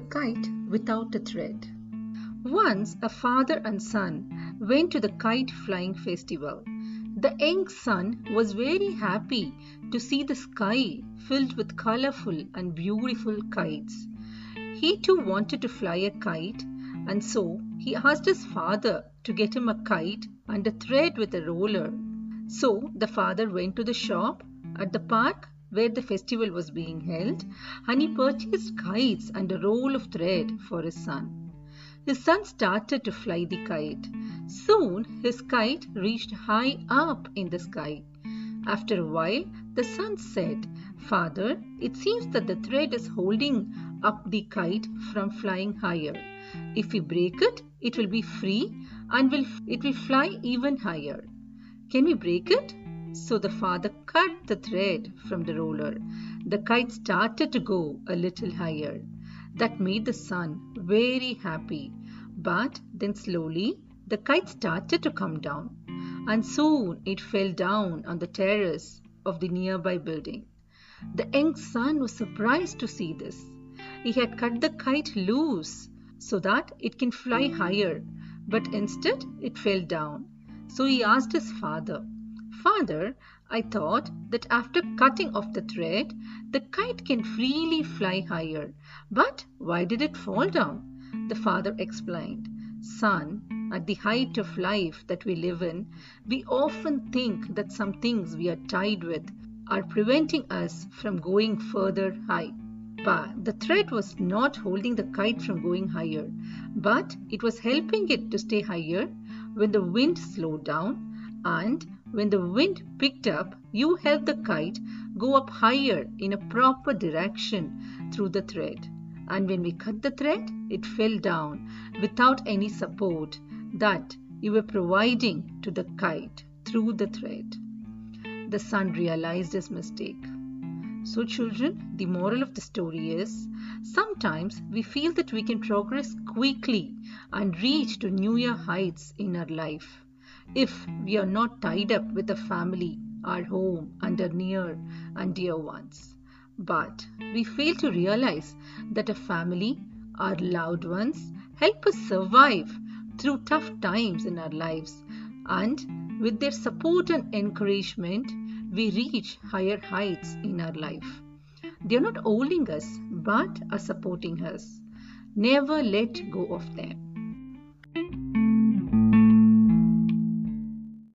The Kite Without a Thread. Once a father and son went to the kite flying festival. The young son was very happy to see the sky filled with colorful and beautiful kites. He too wanted to fly a kite, and so he asked his father to get him a kite and a thread with a roller. So the father went to the shop at the park where the festival was being held and he purchased kites and a roll of thread for his son. His son started to fly the kite. Soon his kite reached high up in the sky. After a while, the son said, Father, it seems that the thread is holding up the kite from flying higher. If we break it, it will be free and will, it will fly even higher. Can we break it? So the father cut the thread from the roller. The kite started to go a little higher. That made the son very happy. But then slowly the kite started to come down, and soon it fell down on the terrace of the nearby building. The young son was surprised to see this. He had cut the kite loose so that it can fly higher, but instead it fell down. So he asked his father, Father, I thought that after cutting off the thread, the kite can freely fly higher. But why did it fall down? The father explained, Son, at the height of life that we live in, we often think that some things we are tied with are preventing us from going further high. But the thread was not holding the kite from going higher, but it was helping it to stay higher when the wind slowed down and when the wind picked up, you helped the kite go up higher in a proper direction through the thread. And when we cut the thread, it fell down without any support that you were providing to the kite through the thread. The son realized his mistake. So, children, the moral of the story is sometimes we feel that we can progress quickly and reach to newer heights in our life if we are not tied up with a family, our home, and our near and dear ones. But we fail to realize that a family, our loved ones, help us survive through tough times in our lives, and with their support and encouragement, we reach higher heights in our life. They are not holding us, but are supporting us. Never let go of them.